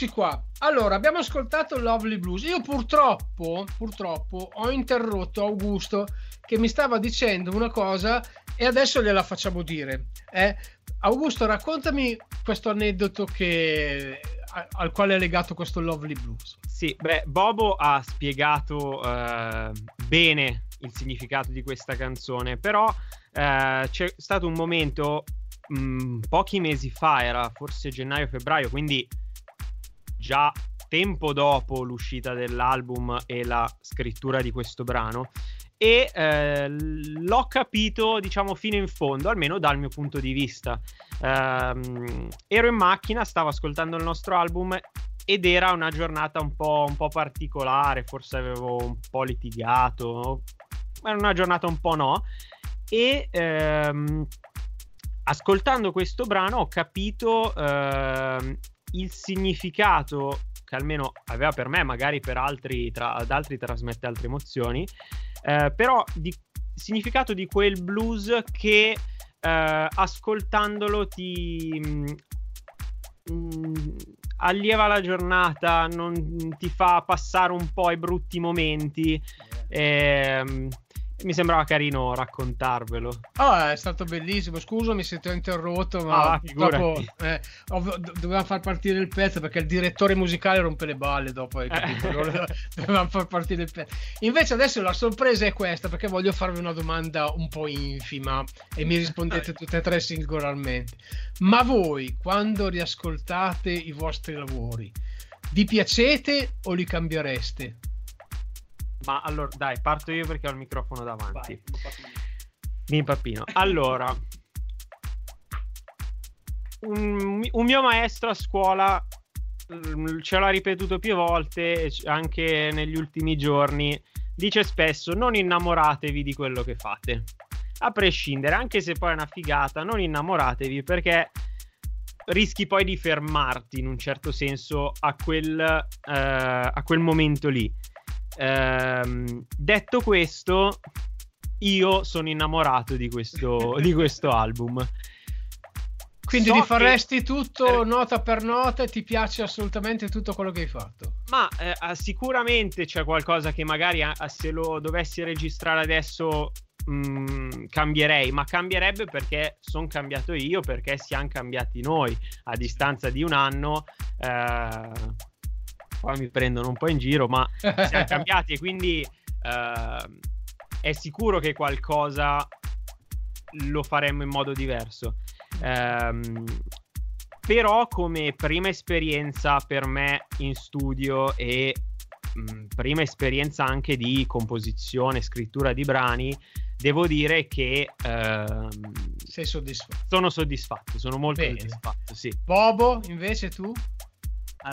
Eccoci qua. Allora, abbiamo ascoltato Lovely Blues. Io purtroppo, purtroppo ho interrotto Augusto che mi stava dicendo una cosa e adesso gliela facciamo dire. Eh? Augusto, raccontami questo aneddoto che, al quale è legato questo Lovely Blues. Sì, beh, Bobo ha spiegato eh, bene il significato di questa canzone, però eh, c'è stato un momento mh, mm, pochi mesi fa, era forse gennaio-febbraio, quindi già tempo dopo l'uscita dell'album e la scrittura di questo brano. E eh, l'ho capito diciamo fino in fondo almeno dal mio punto di vista. Ehm, ero in macchina stavo ascoltando il nostro album ed era una giornata un po', un po' particolare forse avevo un po' litigato era una giornata un po' no. E ehm, ascoltando questo brano ho capito ehm, il significato che almeno aveva per me, magari per altri, tra, ad altri trasmette altre emozioni, eh, però di significato di quel blues che eh, ascoltandolo ti mh, mm, mm, allieva la giornata, non ti fa passare un po' i brutti momenti. Yeah. Eh, mi sembrava carino raccontarvelo. Oh, è stato bellissimo. Scusami se ti ho interrotto, ma ah, dopo eh, dovevamo far partire il pezzo perché il direttore musicale rompe le balle dopo. Hai capito? dovevamo far partire il pezzo. Invece adesso la sorpresa è questa perché voglio farvi una domanda un po' infima e mi rispondete tutte e tre singolarmente. Ma voi, quando riascoltate i vostri lavori, vi piacete o li cambiereste? Ma allora, dai, parto io perché ho il microfono davanti. Vai, mi impappino. Allora, un, un, mio maestro a scuola mm, ce l'ha ripetuto più volte, anche negli ultimi giorni. Dice spesso: non innamoratevi di quello che fate. A prescindere, anche se poi è una figata, non innamoratevi perché rischi poi di fermarti in un certo senso a quel, eh, a quel momento lì. Ehm, detto questo, io sono innamorato di questo, di questo album. Quindi so rifaresti che... tutto nota per nota e ti piace assolutamente tutto quello che hai fatto? Ma eh, sicuramente c'è qualcosa che magari eh, se lo dovessi registrare adesso mh, mm, cambierei, ma cambierebbe perché sono cambiato io, perché siamo cambiati noi a distanza di un anno. Eh, poi mi prendono un po' in giro, ma siamo cambiati e quindi uh, è sicuro che qualcosa lo faremmo in modo diverso. Um, però come prima esperienza per me in studio e mh, mm, prima esperienza anche di composizione, scrittura di brani, devo dire che uh, sei soddisfatto. Sono soddisfatto, sono molto Bene. soddisfatto, sì. Bobo, invece tu?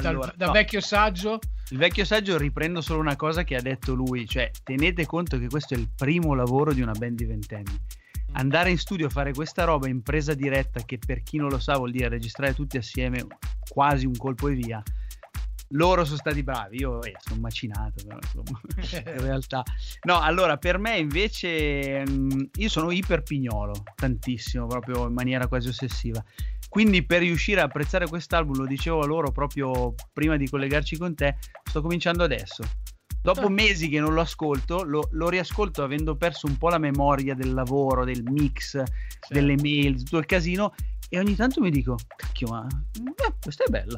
Allora, da, da no. vecchio saggio? Il vecchio saggio riprendo solo una cosa che ha detto lui, cioè tenete conto che questo è il primo lavoro di una band di ventenni. Andare in studio a fare questa roba in presa diretta, che per chi non lo sa vuol dire registrare tutti assieme quasi un colpo e via. Loro sono stati bravi, io eh, sono macinato, però insomma, in realtà. No, allora per me invece mm, io sono iper pignolo, tantissimo, proprio in maniera quasi ossessiva. Quindi per riuscire a apprezzare quest'album, lo dicevo a loro proprio prima di collegarci con te, sto cominciando adesso. Dopo ah. mesi che non lo ascolto, lo, lo, riascolto avendo perso un po' la memoria del lavoro, del mix, certo. delle mail, tutto il casino, e ogni tanto mi dico, cacchio, ma eh, questa è bella.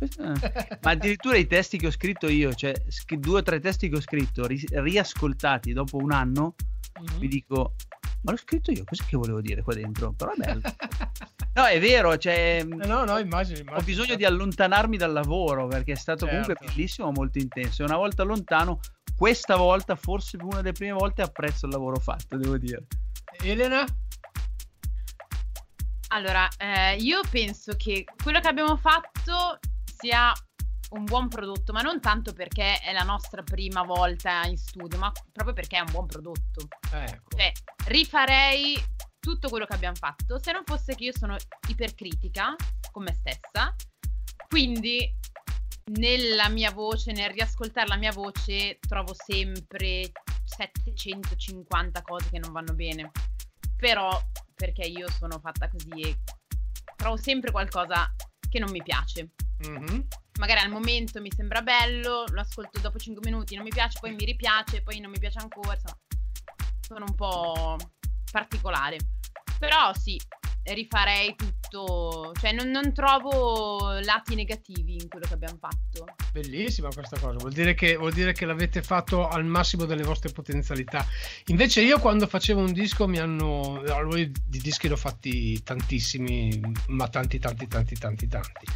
ma addirittura i testi che ho scritto io, cioè due o tre testi che ho scritto, ri- riascoltati dopo un anno, mm-hmm. mi dico, ma l'ho scritto io, cos'è che volevo dire qua dentro? Però è bello. No, è vero, cioè, no, no, immagino, immagino, ho bisogno di allontanarmi dal lavoro perché è stato certo. comunque bellissimo, molto intenso. E una volta lontano, questa volta, forse una delle prime volte, apprezzo il lavoro fatto, devo dire. Elena? Allora, eh, io penso che quello che abbiamo fatto sia un buon prodotto, ma non tanto perché è la nostra prima volta in studio, ma proprio perché è un buon prodotto. Ecco. Cioè, rifarei tutto quello che abbiamo fatto se non fosse che io sono ipercritica con me stessa. Quindi nella mia voce, nel riascoltare la mia voce, trovo sempre 750 cose che non vanno bene. Però perché io sono fatta così e trovo sempre qualcosa che non mi piace. Mm-hmm. Magari al momento mi sembra bello, lo ascolto dopo 5 minuti, non mi piace, poi mi ripiace, poi non mi piace ancora. Insomma, sono un po' particolare. Però sì, rifarei tutto, cioè non, non, trovo lati negativi in quello che abbiamo fatto. Bellissima questa cosa, vuol dire, che, vuol dire che l'avete fatto al massimo delle vostre potenzialità. Invece io quando facevo un disco mi hanno, allora di dischi l'ho fatti tantissimi, ma tanti tanti tanti tanti tanti.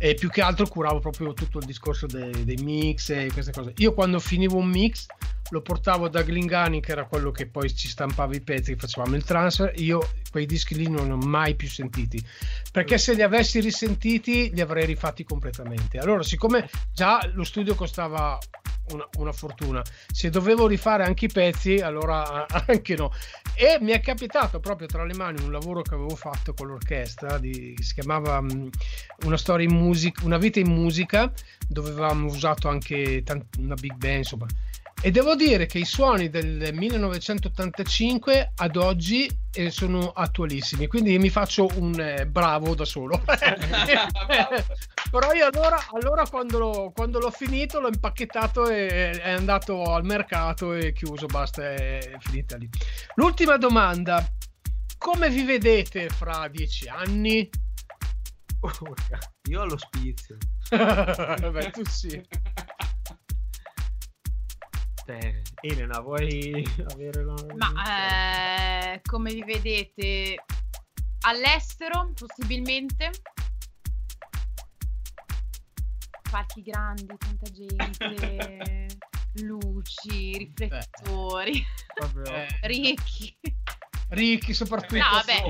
E più che altro curavo proprio tutto il discorso dei, dei mix e queste cose. Io quando finivo un mix lo portavo da Glingani che era quello che poi ci stampava i pezzi facevamo il transfer io quei dischi lì non ho mai più sentiti perché se li avessi risentiti li avrei rifatti completamente allora siccome già lo studio costava una, una, fortuna. Se dovevo rifare anche i pezzi, allora anche no. E mi è capitato proprio tra le mani un lavoro che avevo fatto con l'orchestra, di, si chiamava um, Una storia in musica, una vita in musica, dove avevamo usato anche tant- una big band, insomma e devo dire che i suoni del 1985 ad oggi eh, sono attualissimi, quindi mi faccio un eh, bravo da solo. Però io allora, allora quando, l'ho, quando, l'ho, finito l'ho impacchettato e è andato al mercato e chiuso, basta, è finita lì. L'ultima domanda, come vi vedete fra dieci anni? io allo spizio. Beh, tu sì. Te, Elena, vuoi avere la... Ma eh, come vi vedete all'estero, possibilmente? Palchi grandi, tanta gente, luci, riflettori, eh, ricchi. Ricchi soprattutto. No, vabbè.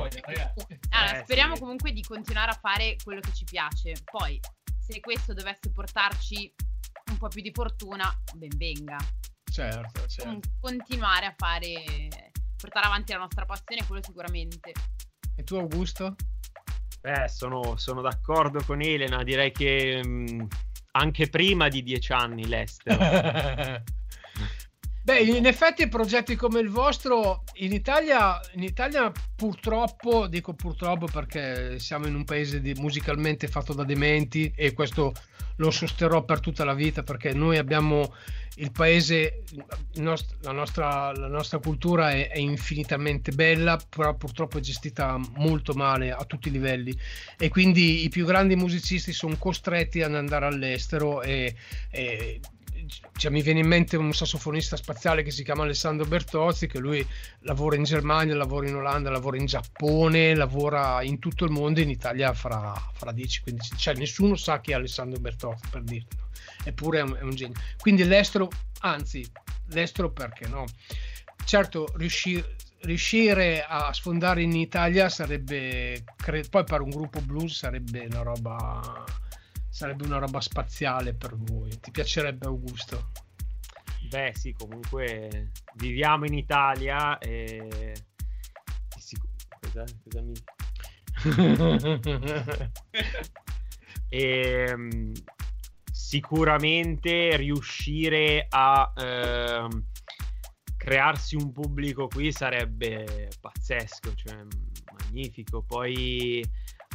Allora, eh, speriamo sì. comunque di continuare a fare quello che ci piace. Poi, se questo dovesse portarci un po' più di fortuna, ben venga. Certo, certo. continuare a fare, portare avanti la nostra passione, quello sicuramente. E tu Augusto? Beh, sono, sono d'accordo con Elena, direi che mh, mm, anche prima di dieci anni l'estero. Beh, in effetti progetti come il vostro in Italia, in Italia purtroppo, dico purtroppo perché siamo in un paese di, musicalmente fatto da dementi e questo lo sosterrò per tutta la vita perché noi abbiamo il paese, il nost- la, nostra, la, nostra, cultura è, è, infinitamente bella, però purtroppo è gestita molto male a tutti i livelli. E quindi i più grandi musicisti sono costretti ad andare all'estero e, e cioè, mi viene in mente un sassofonista spaziale che si chiama Alessandro Bertozzi, che lui lavora in Germania, lavora in Olanda, lavora in Giappone, lavora in tutto il mondo, in Italia fra, fra 10-15 cioè nessuno sa chi è Alessandro Bertozzi per dirtelo, eppure è un, è un genio. Quindi l'estero, anzi, l'estero perché no? Certo, riuscire, riuscire a sfondare in Italia sarebbe, poi per un gruppo blues sarebbe una roba sarebbe una roba spaziale per voi. Ti piacerebbe Augusto? Beh, sì, comunque viviamo in Italia e cosa, cosa mi e, um, sicuramente riuscire a uh, crearsi un pubblico qui sarebbe pazzesco, cioè magnifico. Poi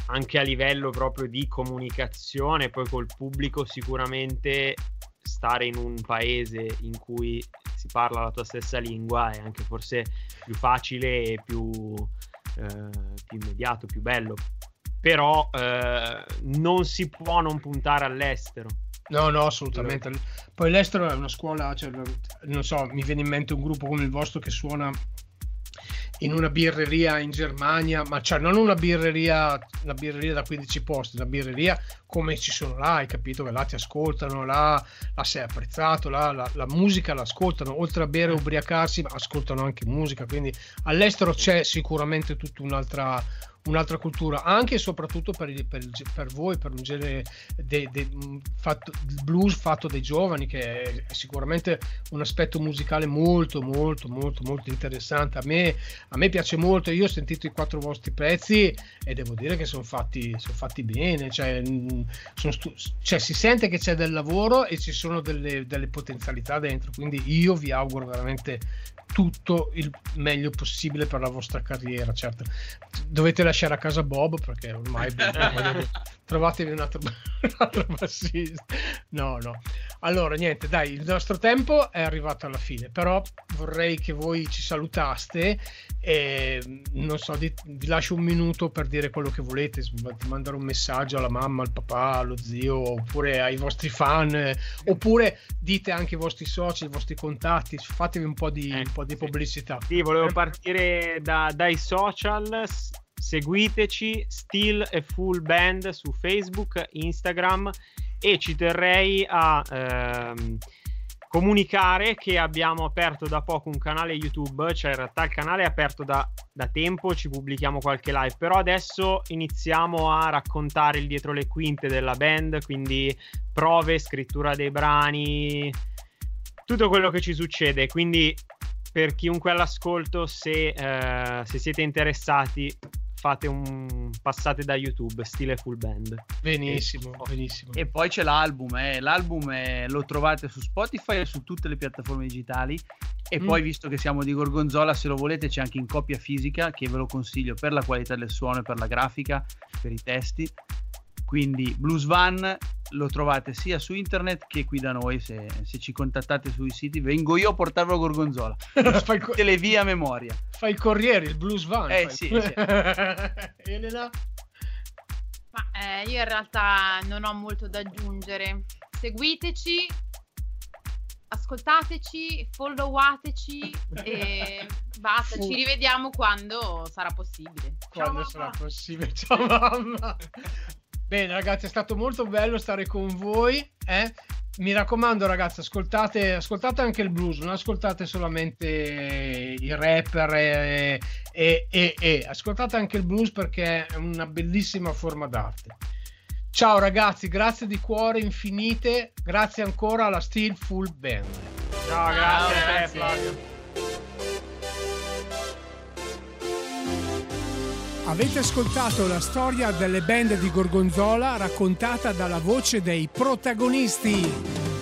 anche a livello proprio di comunicazione, poi col pubblico sicuramente stare in un paese in cui si parla la tua stessa lingua è anche forse più facile e più, eh, più immediato, più bello. Però eh, non si può non puntare all'estero. No, no, assolutamente. Poi l'estero è una scuola, cioè, non so, mi viene in mente un gruppo come il vostro che suona in una birreria in Germania, ma cioè non una birreria, una birreria da 15 posti, una birreria come ci sono là, hai capito? Che là ti ascoltano, là, là sei apprezzato, là la, la musica l'ascoltano, oltre a bere e ubriacarsi, ascoltano anche musica, quindi all'estero c'è sicuramente tutta un'altra un'altra cultura, anche e soprattutto per, per, per voi, per un genere de, de, fatto, blues fatto dai giovani, che è sicuramente un aspetto musicale molto, molto, molto, molto interessante. A me, a me piace molto, io ho sentito i quattro vostri pezzi e devo dire che sono fatti, sono fatti bene, cioè, stu- cioè, si sente che c'è del lavoro e ci sono delle, delle potenzialità dentro, quindi io vi auguro veramente tutto il meglio possibile per la vostra carriera. Certo, dovete lasciare a casa Bob perché ormai trovatevi un altro, un altro bassista. No, no. Allora, niente, dai, il nostro tempo è arrivato alla fine, però vorrei che voi ci salutaste e non so, vi, vi lascio un minuto per dire quello che volete, mandare un messaggio alla mamma, al papà, allo zio, oppure ai vostri fan, eh, oppure dite anche i vostri soci, i vostri contatti, fatevi un po' di, eh, un po di pubblicità. Sì, volevo partire da, dai social seguiteci Still e Full Band su Facebook, Instagram e ci terrei a ehm, comunicare che abbiamo aperto da poco un canale YouTube, cioè in realtà il canale è aperto da, da tempo, ci pubblichiamo qualche live, però adesso iniziamo a raccontare il dietro le quinte della band, quindi prove, scrittura dei brani, tutto quello che ci succede, quindi per chiunque all'ascolto se, eh, se siete interessati fate un passate da YouTube stile full band. Benissimo, e, benissimo. E poi c'è l'album, eh. l'album è, lo trovate su Spotify e su tutte le piattaforme digitali. E mm. poi, visto che siamo di Gorgonzola, se lo volete c'è anche in copia fisica, che ve lo consiglio per la qualità del suono e per la grafica, per i testi. Quindi Blues Van lo trovate sia su internet che qui da noi. Se, se ci contattate sui siti, vengo io a portarvelo a Gorgonzola. Fai co- le vie a memoria. Fai il corriere, il Blues Van. Eh sì, sì. Elena? Ma eh, io in realtà non ho molto da aggiungere. Seguiteci, ascoltateci, followateci e basta. Ci rivediamo quando sarà possibile. Quando Ciao, sarà possibile. Ciao mamma. Bene ragazzi, è stato molto bello stare con voi. Eh? Mi raccomando ragazzi, ascoltate, ascoltate, anche il blues, non ascoltate solamente i rapper e, e, e, e, ascoltate anche il blues perché è una bellissima forma d'arte. Ciao ragazzi, grazie di cuore infinite, grazie ancora alla Steel Full Band. Ciao, grazie, Ciao, grazie. Flavio. Avete ascoltato la storia delle band di Gorgonzola raccontata dalla voce dei protagonisti.